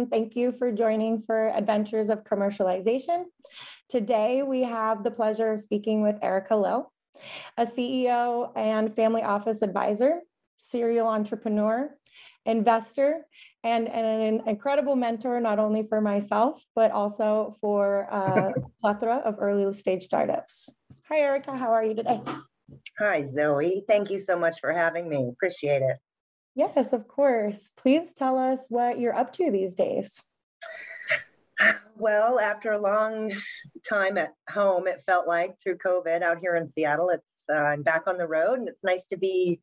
and thank you for joining for Adventures of Commercialization. Today, we have the pleasure of speaking with Erica Lowe, a CEO and family office advisor, serial entrepreneur, investor, and, and an incredible mentor, not only for myself, but also for a plethora of early stage startups. Hi, Erica. How are you today? Hi, Zoe. Thank you so much for having me. Appreciate it. Yes, of course. Please tell us what you're up to these days. Well, after a long time at home, it felt like through COVID out here in Seattle, it's uh, I'm back on the road, and it's nice to be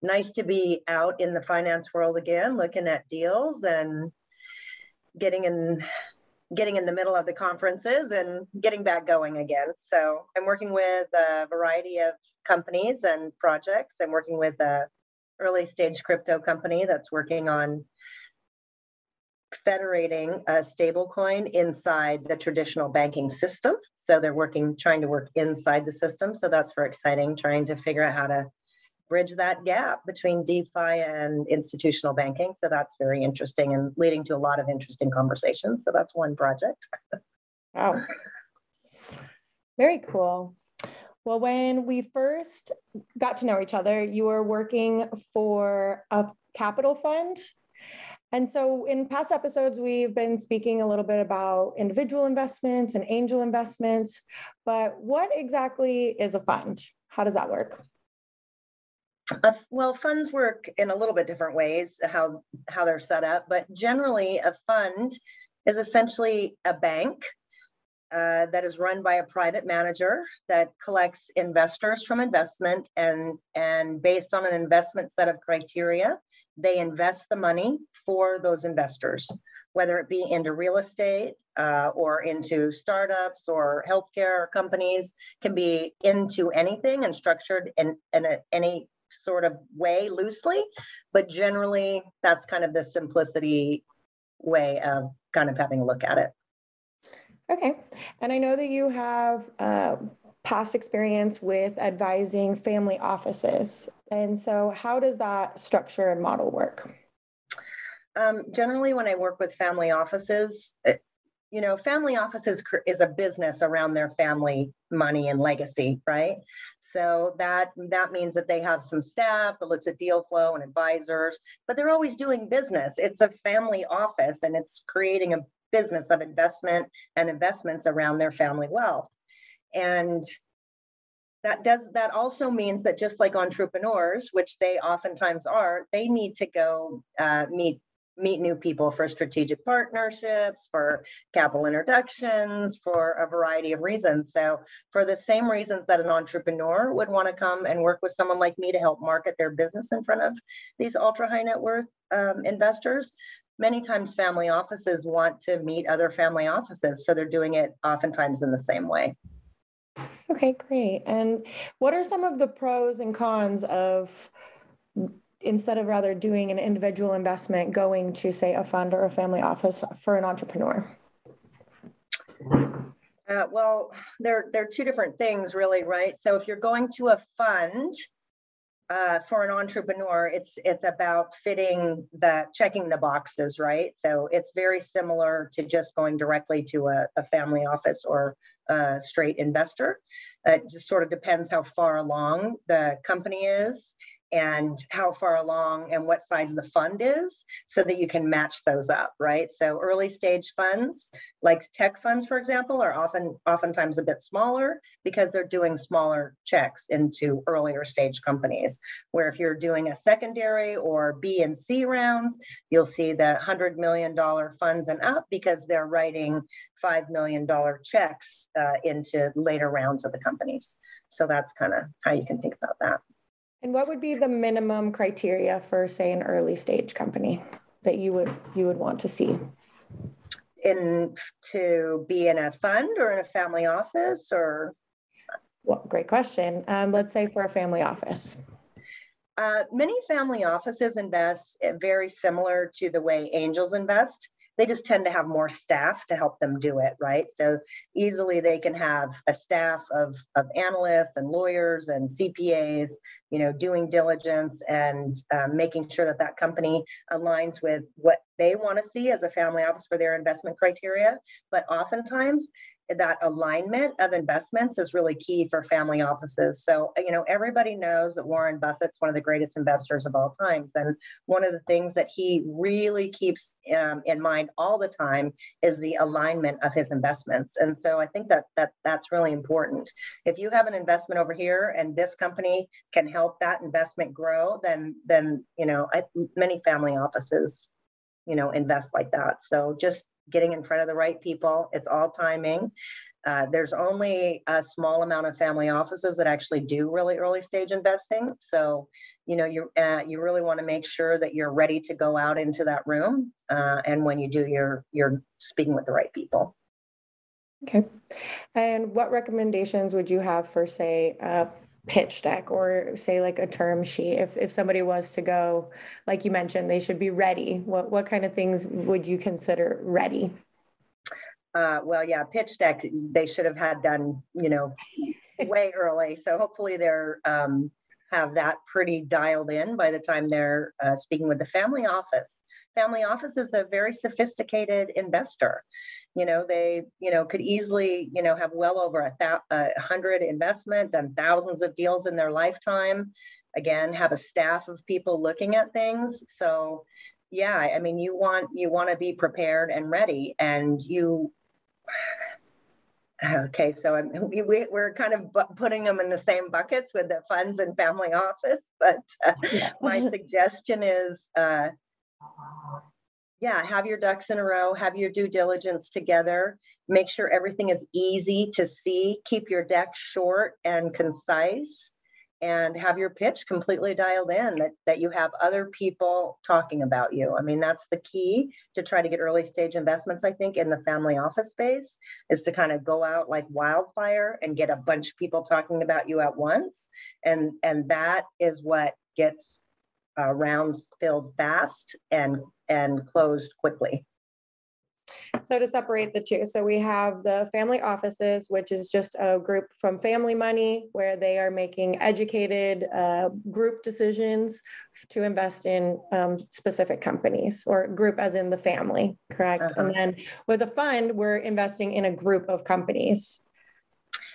nice to be out in the finance world again, looking at deals and getting in getting in the middle of the conferences and getting back going again. So I'm working with a variety of companies and projects. I'm working with a early stage crypto company that's working on federating a stablecoin inside the traditional banking system. So they're working, trying to work inside the system. So that's very exciting, trying to figure out how to bridge that gap between DeFi and institutional banking. So that's very interesting and leading to a lot of interesting conversations. So that's one project. wow. Very cool. Well, when we first got to know each other, you were working for a capital fund. And so, in past episodes, we've been speaking a little bit about individual investments and angel investments. But what exactly is a fund? How does that work? Uh, well, funds work in a little bit different ways how how they're set up, but generally, a fund is essentially a bank uh, that is run by a private manager that collects investors from investment and and based on an investment set of criteria they invest the money for those investors whether it be into real estate uh, or into startups or healthcare companies can be into anything and structured in, in a, any sort of way loosely. But generally that's kind of the simplicity way of kind of having a look at it Okay. And I know that you have uh, past experience with advising family offices. And so, how does that structure and model work? Um, generally, when I work with family offices, it, you know, family offices is a business around their family money and legacy, right? So that that means that they have some staff that looks at deal flow and advisors, but they're always doing business. It's a family office and it's creating a business of investment and investments around their family wealth. And that does that also means that just like entrepreneurs, which they oftentimes are, they need to go uh, meet meet new people for strategic partnerships, for capital introductions, for a variety of reasons. So, for the same reasons that an entrepreneur would want to come and work with someone like me to help market their business in front of these ultra high net worth um, investors, many times family offices want to meet other family offices, so they're doing it oftentimes in the same way. Okay, great. And what are some of the pros and cons of instead of rather doing an individual investment going to say a fund or a family office for an entrepreneur? Uh, well, they're, they're two different things, really, right? So if you're going to a fund, uh, for an entrepreneur, it's it's about fitting the checking the boxes, right? So it's very similar to just going directly to a, a family office or a straight investor. It just sort of depends how far along the company is and how far along and what size the fund is so that you can match those up right so early stage funds like tech funds for example are often oftentimes a bit smaller because they're doing smaller checks into earlier stage companies where if you're doing a secondary or b and c rounds you'll see the 100 million dollar funds and up because they're writing $5 million checks uh, uh, into later rounds of the companies so that's kind of how you can think about that and what would be the minimum criteria for, say, an early stage company that you would you would want to see? In to be in a fund or in a family office or? Well, great question. Um, let's say for a family office. Uh, many family offices invest very similar to the way angels invest they just tend to have more staff to help them do it, right? So easily they can have a staff of, of analysts and lawyers and CPAs, you know, doing diligence and um, making sure that that company aligns with what they want to see as a family office for their investment criteria. But oftentimes, that alignment of investments is really key for family offices. So, you know, everybody knows that Warren Buffett's one of the greatest investors of all times. And one of the things that he really keeps um, in mind all the time is the alignment of his investments. And so I think that, that that's really important. If you have an investment over here and this company can help that investment grow, then, then, you know, I, many family offices, you know, invest like that. So just getting in front of the right people. It's all timing. Uh, there's only a small amount of family offices that actually do really early stage investing. So, you know, you uh, you really want to make sure that you're ready to go out into that room, uh, and when you do, you're you're speaking with the right people. Okay. And what recommendations would you have for, say, pitch deck or say like a term sheet? If if somebody was to go, like you mentioned, they should be ready. What what kind of things would you consider ready? Uh, well, yeah, pitch deck they should have had done, you know, way early. So hopefully they're um, have that pretty dialed in by the time they're uh, speaking with the family office. Family office is a very sophisticated investor. You know, they, you know, could easily, you know, have well over a, th- a hundred investment and thousands of deals in their lifetime. Again, have a staff of people looking at things. So, yeah, I mean, you want you want to be prepared and ready, and you Okay, so I'm, we, we're kind of putting them in the same buckets with the funds and family office, but uh, my suggestion is, uh, yeah, have your ducks in a row, have your due diligence together, make sure everything is easy to see, keep your deck short and concise, and have your pitch completely dialed in that, that you have other people talking about you. I mean, that's the key to try to get early stage investments, I think, in the family office space is to kind of go out like wildfire and get a bunch of people talking about you at once. And, and that is what gets uh, rounds filled fast and, and closed quickly. So to separate the two, so we have the family offices, which is just a group from family money where they are making educated uh, group decisions to invest in um, specific companies or group as in the family, correct? Uh-huh. And then with a fund, we're investing in a group of companies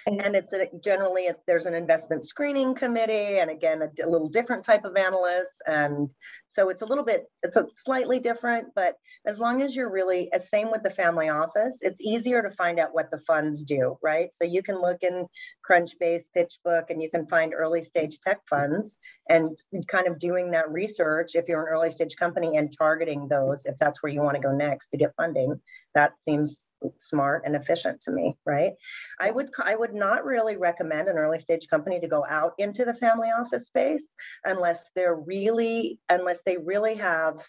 and it's a, generally there's an investment screening committee and again a, a, little different type of analyst. And so it's a little bit it's a slightly different but as long as you're really as same with the family office it's easier to find out what the funds do right? So you can look in crunchbase pitchbook and you can find early stage tech funds and kind of doing that research. If you're an early stage company and targeting those if that's where you want to go next to get funding that seems smart and efficient to me right i would i would not really recommend an early stage company to go out into the family office space unless they're really unless they really have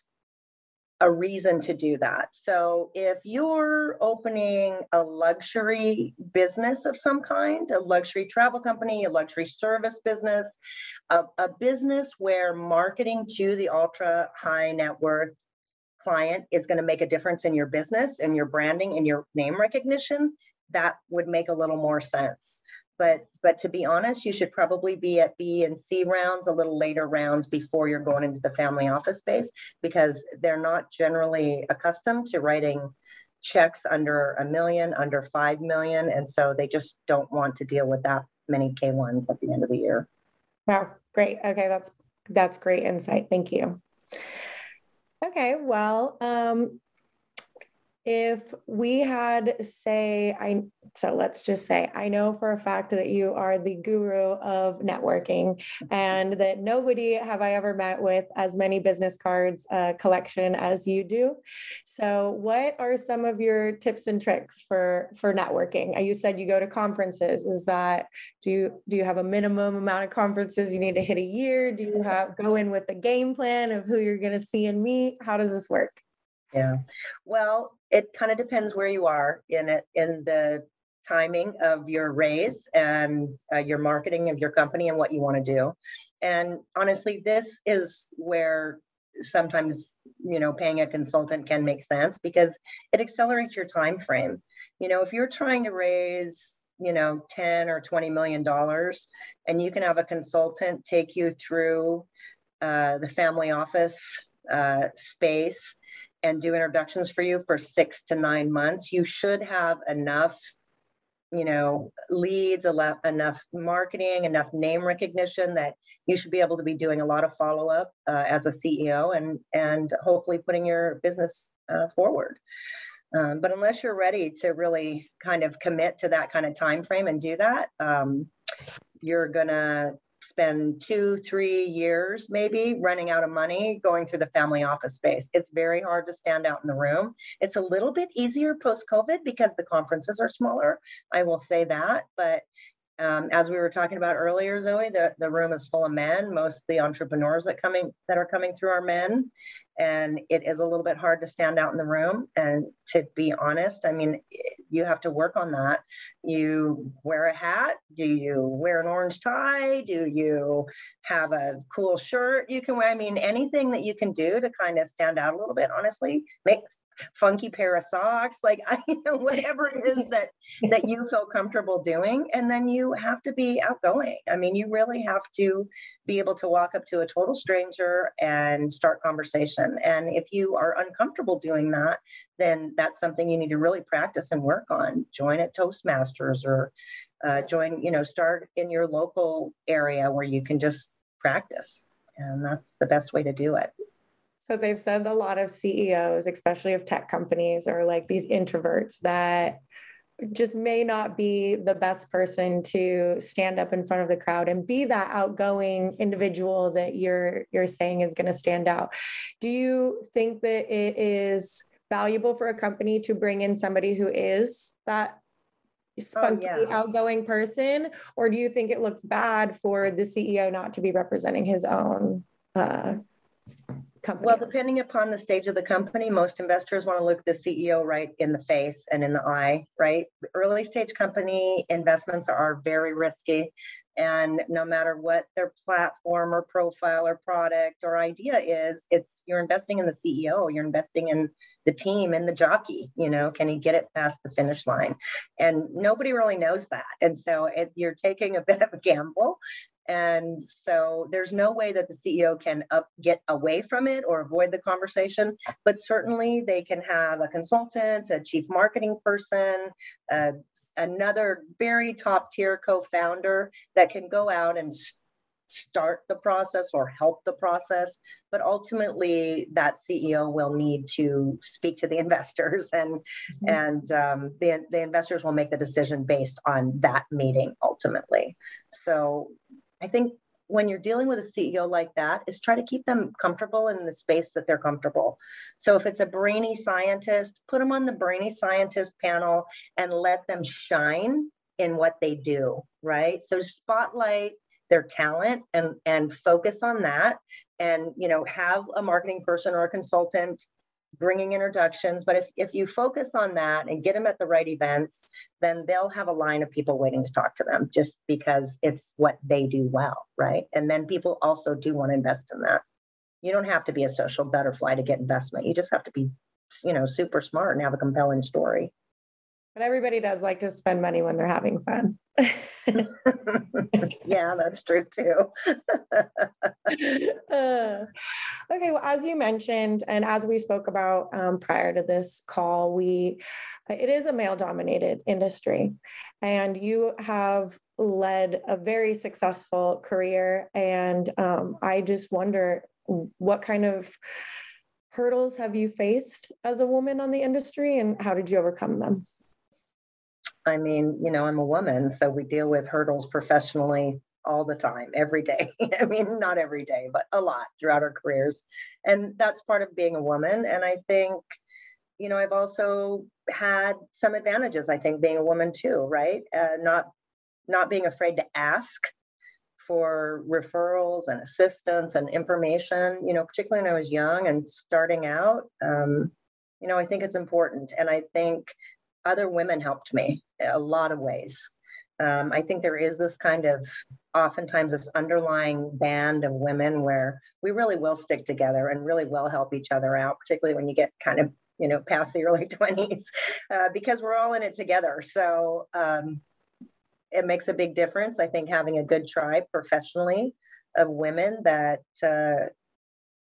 a reason to do that. So if you're opening a luxury business of some kind, a luxury travel company, a luxury service business, a, a business where marketing to the ultra high net worth client is going to make a difference in your business and your branding and your name recognition, that would make a little more sense. But but to be honest, you should probably be at B and C rounds, a little later rounds before you're going into the family office space because they're not generally accustomed to writing checks under a million, under five million, and so they just don't want to deal with that many K1s at the end of the year. Wow, great. Okay, that's that's great insight. Thank you. Okay, well, um, if we had say i so let's just say i know for a fact that you are the guru of networking and that nobody have i ever met with as many business cards uh, collection as you do. So what are some of your tips and tricks for for networking? Uh, you said you go to conferences. Is that do you do you have a minimum amount of conferences you need to hit a year? Do you have go in with a game plan of who you're going to see and meet? How does this work? Yeah. Well, it kind of depends where you are in it in the timing of your raise and uh, your marketing of your company and what you want to do. And honestly, this is where sometimes you know paying a consultant can make sense because it accelerates your time frame you know if you're trying to raise you know 10 or 20 million dollars and you can have a consultant take you through uh, the family office uh, space and do introductions for you for six to nine months, you should have enough you know leads enough marketing enough name recognition that you should be able to be doing a lot of follow-up uh, as a ceo and and hopefully putting your business uh, forward. Um, but unless you're ready to really kind of commit to that kind of time frame and do that um, you're gonna spend two, three years maybe running out of money going through the family office space. It's very hard to stand out in the room. It's a little bit easier post COVID because the conferences are smaller. I will say that. But um, as we were talking about earlier, Zoe, the, the room is full of men. Most the entrepreneurs that coming that are coming through are men, and it is a little bit hard to stand out in the room. And to be honest, I mean, you have to work on that. You wear a hat? Do you wear an orange tie? Do you have a cool shirt you can wear? I mean, anything that you can do to kind of stand out a little bit. Honestly, make funky pair of socks like i you know whatever it is that that you feel comfortable doing and then you have to be outgoing. I mean you really have to be able to walk up to a total stranger and start conversation. And if you are uncomfortable doing that then that's something you need to really practice and work on. Join at toastmasters or uh, join you know start in your local area where you can just practice. And that's the best way to do it so they've said a lot of CEOs, especially of tech companies, are like these introverts that just may not be the best person to stand up in front of the crowd and be that outgoing individual that you're you're saying is going to stand out. Do you think that it is valuable for a company to bring in somebody who is that spunky, oh, yeah. outgoing person, or do you think it looks bad for the CEO not to be representing his own uh, company? Well, depending upon the stage of the company, most investors want to look the CEO right in the face and in the eye, right? Early stage company investments are very risky. And no matter what their platform or profile or product or idea is, it's you're investing in the CEO, you're investing in the team and the jockey, you know, can he get it past the finish line? And nobody really knows that. And so it, you're taking a bit of a gamble and so there's no way that the CEO can up, get away from it or avoid the conversation, but certainly they can have a consultant, a chief marketing person, uh, another very top tier co founder that can go out and start the process or help the process but ultimately that ceo will need to speak to the investors and mm-hmm. and um, the, the investors will make the decision based on that meeting ultimately so I think when you're dealing with a CEO like that is try to keep them comfortable in the space that they're comfortable. So if it's a brainy scientist, put them on the brainy scientist panel and let them shine in what they do, right? So spotlight their talent and and focus on that and you know have a marketing person or a consultant bringing introductions. But if, if you focus on that and get them at the right events, then they'll have a line of people waiting to talk to them just because it's what they do well, right? And then people also do want to invest in that. You don't have to be a social butterfly to get investment. You just have to be, you know, super smart and have a compelling story. But everybody does like to spend money when they're having fun. yeah, that's true too. uh, okay, well, as you mentioned, and as we spoke about um, prior to this call, we it is a male-dominated industry, and you have led a very successful career. And um, I just wonder what kind of hurdles have you faced as a woman on the industry, and how did you overcome them? I mean, you know, I'm a woman, so we deal with hurdles professionally all the time, every day. I mean, not every day, but a lot throughout our careers. And that's part of being a woman. And I think, you know, I've also had some advantages, I think, being a woman too, right? Uh, not not being afraid to ask for referrals and assistance and information, you know, particularly when I was young and starting out. Um, you know, I think it's important. And I think other women helped me a lot of ways. Um, I think there is this kind of oftentimes this underlying band of women where we really will stick together and really will help each other out, particularly when you get kind of you know past the early 20s uh, because we're all in it together so um, it makes a big difference i think having a good tribe professionally of women that uh,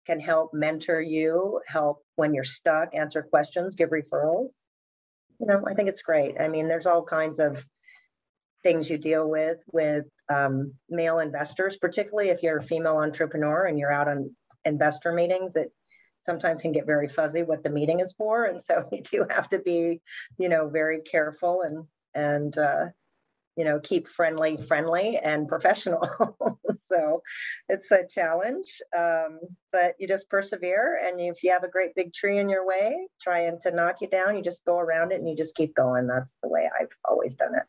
can help mentor you, help when you're stuck, answer questions, give referrals. You know, I think it's great. I mean, there's all kinds of things you deal with with um, male investors, particularly if you're a female entrepreneur and you're out on investor meetings. It sometimes can get very fuzzy what the meeting is for, and so you do have to be, you know, very careful and and uh, you know keep friendly friendly and professional. So it's a challenge um, but you just persevere and if you have a great big tree in your way trying to knock you down you just go around it and you just keep going. That's the way i've always done it.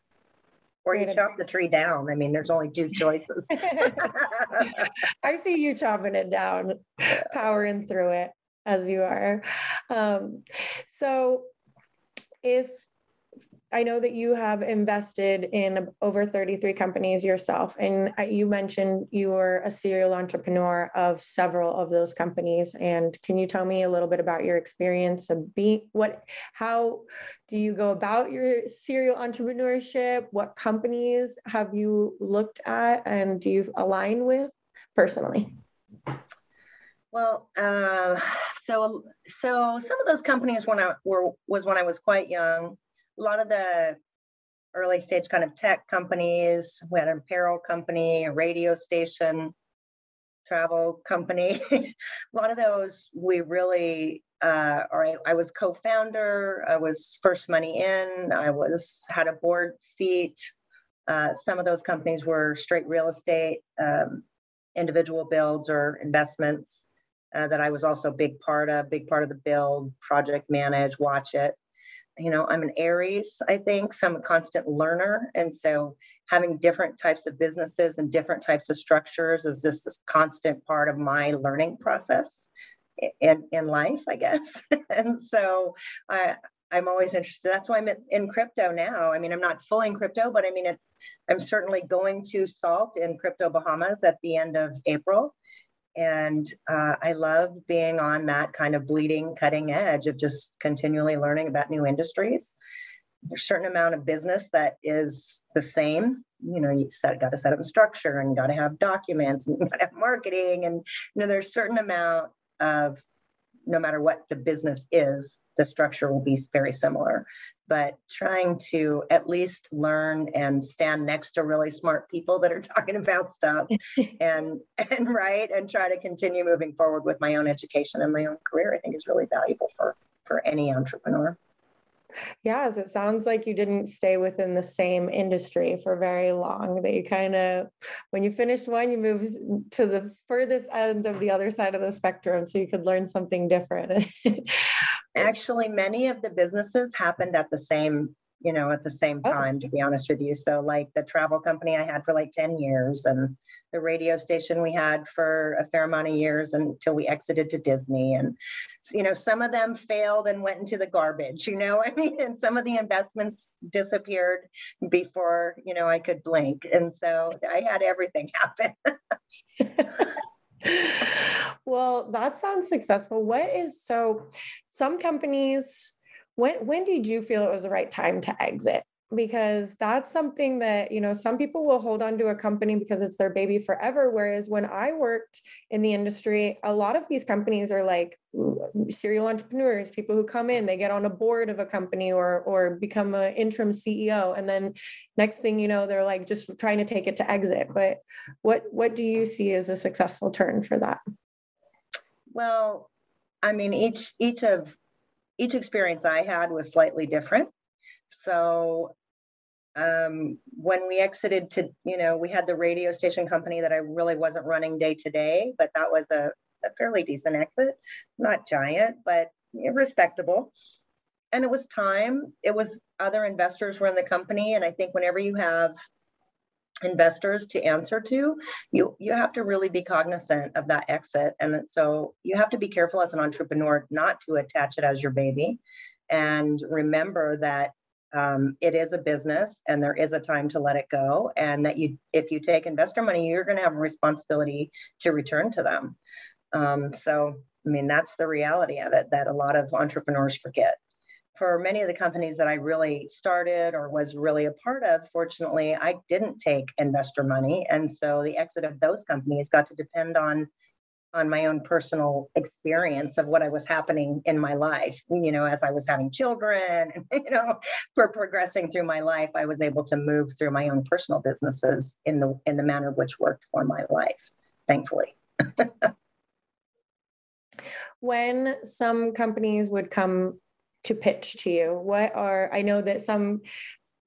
Or you chop the tree down. I mean there's only two choices. I see you chopping it down powering through it as you are. Um, so if I know that you have invested in over 33 companies yourself, and you mentioned you were a serial entrepreneur of several of those companies. And can you tell me a little bit about your experience of being what, how do you go about your serial entrepreneurship? What companies have you looked at and do you align with personally? Well, uh, so so some of those companies when I were was when I was quite young a lot of the early stage kind of tech companies. We had an apparel company, a radio station, travel company. a lot of those we really, uh, or I, I was co-founder. I was first money in. I was had a board seat. Uh, some of those companies were straight real estate, um, individual builds or investments uh, that I was also a big part of. Big part of the build, project manage, watch it you know i'm an aries i think so i'm a constant learner and so having different types of businesses and different types of structures is just this constant part of my learning process in in life i guess and so i I'm always interested. That's why I'm in crypto now. I mean, I'm not fully in crypto, but I mean, it's I'm certainly going to Salt in Crypto Bahamas at the end of April, and uh, I love being on that kind of bleeding, cutting edge of just continually learning about new industries. There's a certain amount of business that is the same. You know, you set, got to set up a structure and you got to have documents and you got to have marketing. And, you know, there's a certain amount of, no matter what the business is, the structure will be very similar. But trying to at least learn and stand next to really smart people that are talking about stuff and and write and try to continue moving forward with my own education and my own career i think is really valuable for for any entrepreneur Yes, it sounds like you didn't stay within the same industry for very long. That you kind of, when you finished one, you moved to the furthest end of the other side of the spectrum so you could learn something different. Actually, many of the businesses happened at the same you know, at the same oh. time, to be honest with you. So, like the travel company I had for like 10 years, and the radio station we had for a fair amount of years until we exited to Disney. And, you know, some of them failed and went into the garbage, you know, I mean, and some of the investments disappeared before, you know, I could blink. And so I had everything happen. well, that sounds successful. What is so some companies when when did you feel it was the right time to exit? Because that's something that you know some people will hold on to a company because it's their baby forever whereas when i worked in the industry a lot of these companies are like serial entrepreneurs people who come in they get on a board of a company or or become an interim ceo and then next thing you know they're like just trying to take it to exit. But what what do you see as a successful turn for that? Well i mean each each of each experience I had was slightly different. So um, when we exited to, you know, we had the radio station company that I really wasn't running day to day, but that was a, a fairly decent exit, not giant, but respectable. And it was time. It was other investors were in the company. And I think whenever you have investors to answer to you you have to really be cognizant of that exit. And so you have to be careful as an entrepreneur not to attach it as your baby. And remember that um, it is a business and there is a time to let it go and that you if you take investor money you're going to have a responsibility to return to them. Um, so i mean that's the reality of it that a lot of entrepreneurs forget for many of the companies that I really started or was really a part of, fortunately, I didn't take investor money. And so the exit of those companies got to depend on on my own personal experience of what I was happening in my life. You know, as I was having children, you know, for progressing through my life, I was able to move through my own personal businesses in the in the manner which worked for my life, thankfully. when some companies would come to pitch to you, what are I know that some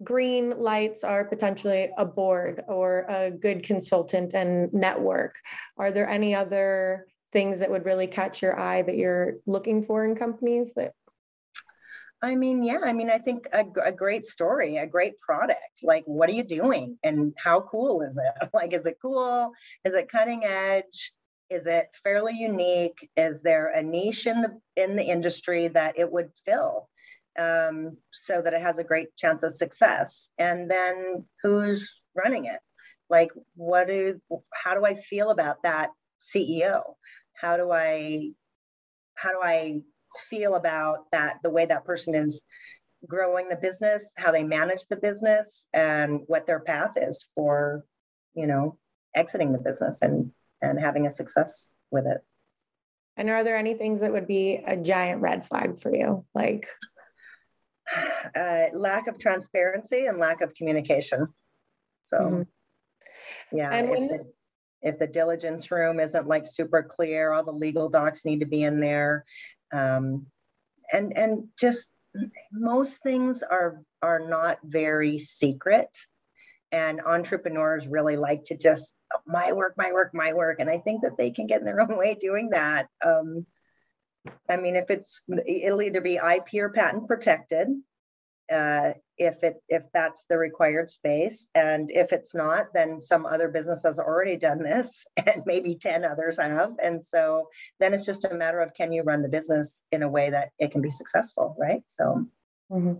green lights are potentially a board or a good consultant and network. Are there any other things that would really catch your eye that you're looking for in companies that I mean, yeah, I mean, I think a, a, great story, a great product. Like, what are you doing and how cool is it? Like, is it cool? Is it cutting edge? Is it fairly unique? Is there a niche in the in the industry that it would fill? um, so that it has a great chance of success. And then who's running it? Like, what do how do I feel about that CEO? How do I, how do I feel about that, the way that person is growing the business, how they manage the business, and what their path is for, you know, exiting the business and and having a success with it. And are there any things that would be a giant red flag for you? Like uh, lack of transparency and lack of communication. So, mm-hmm. yeah, if, when, the, if the diligence room isn't like super clear, all the legal docs need to be in there, um, and and just most things are are not very secret, and entrepreneurs really like to just my work, my work, my work, and I think that they can get in their own way doing that. Um, I mean, if it's, it'll either be IP or patent protected, uh, if it if that's the required space, and if it's not, then some other business has already done this, and maybe ten others have, and so then it's just a matter of can you run the business in a way that it can be successful, right? So. Mm-hmm.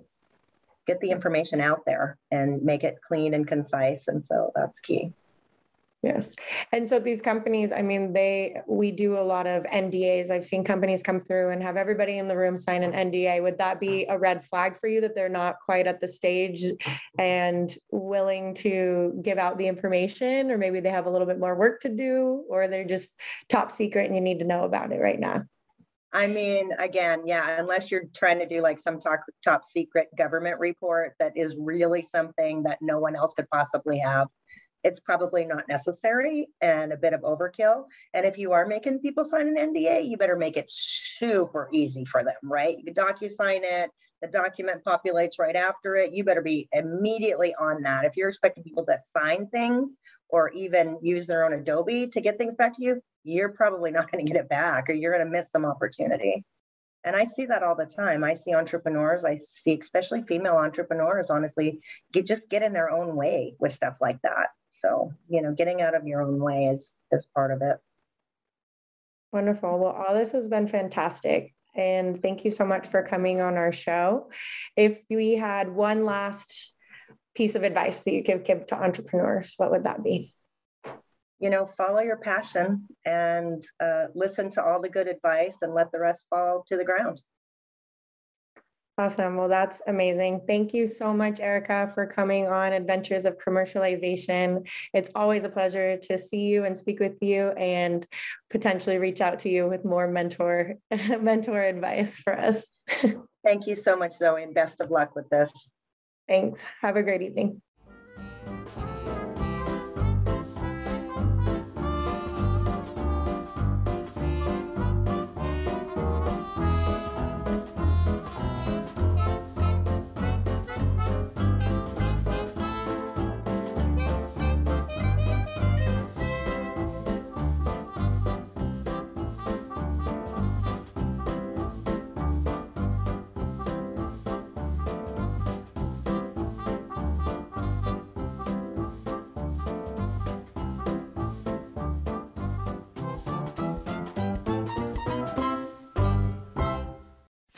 Get the information out there and make it clean and concise. And so that's key. Yes. And so these companies, I mean, they, we do a lot of NDAs. I've seen companies come through and have everybody in the room sign an NDA. Would that be a red flag for you that they're not quite at the stage and willing to give out the information? Or maybe they have a little bit more work to do, or they're just top secret and you need to know about it right now? I mean, again, yeah, unless you're trying to do like some top, top secret government report that is really something that no one else could possibly have, it's probably not necessary and a bit of overkill. And if you are making people sign an NDA, you better make it super easy for them, right? You docu-sign it, the document populates right after it. You better be immediately on that. If you're expecting people to sign things or even use their own Adobe to get things back to you, you're probably not going to get it back or you're going to miss some opportunity. And I see that all the time. I see entrepreneurs, I see especially female entrepreneurs, honestly, get, just get in their own way with stuff like that. So, you know, getting out of your own way is is part of it. Wonderful. Well, all this has been fantastic. And thank you so much for coming on our show. If we had one last piece of advice that you could give to entrepreneurs, what would that be? You know, follow your passion and uh, listen to all the good advice and let the rest fall to the ground. Awesome. Well, that's amazing. Thank you so much, Erica, for coming on Adventures of Commercialization. It's always a pleasure to see you and speak with you and potentially reach out to you with more mentor mentor advice for us. Thank you so much, Zoe, and best of luck with this. Thanks. Have a great evening.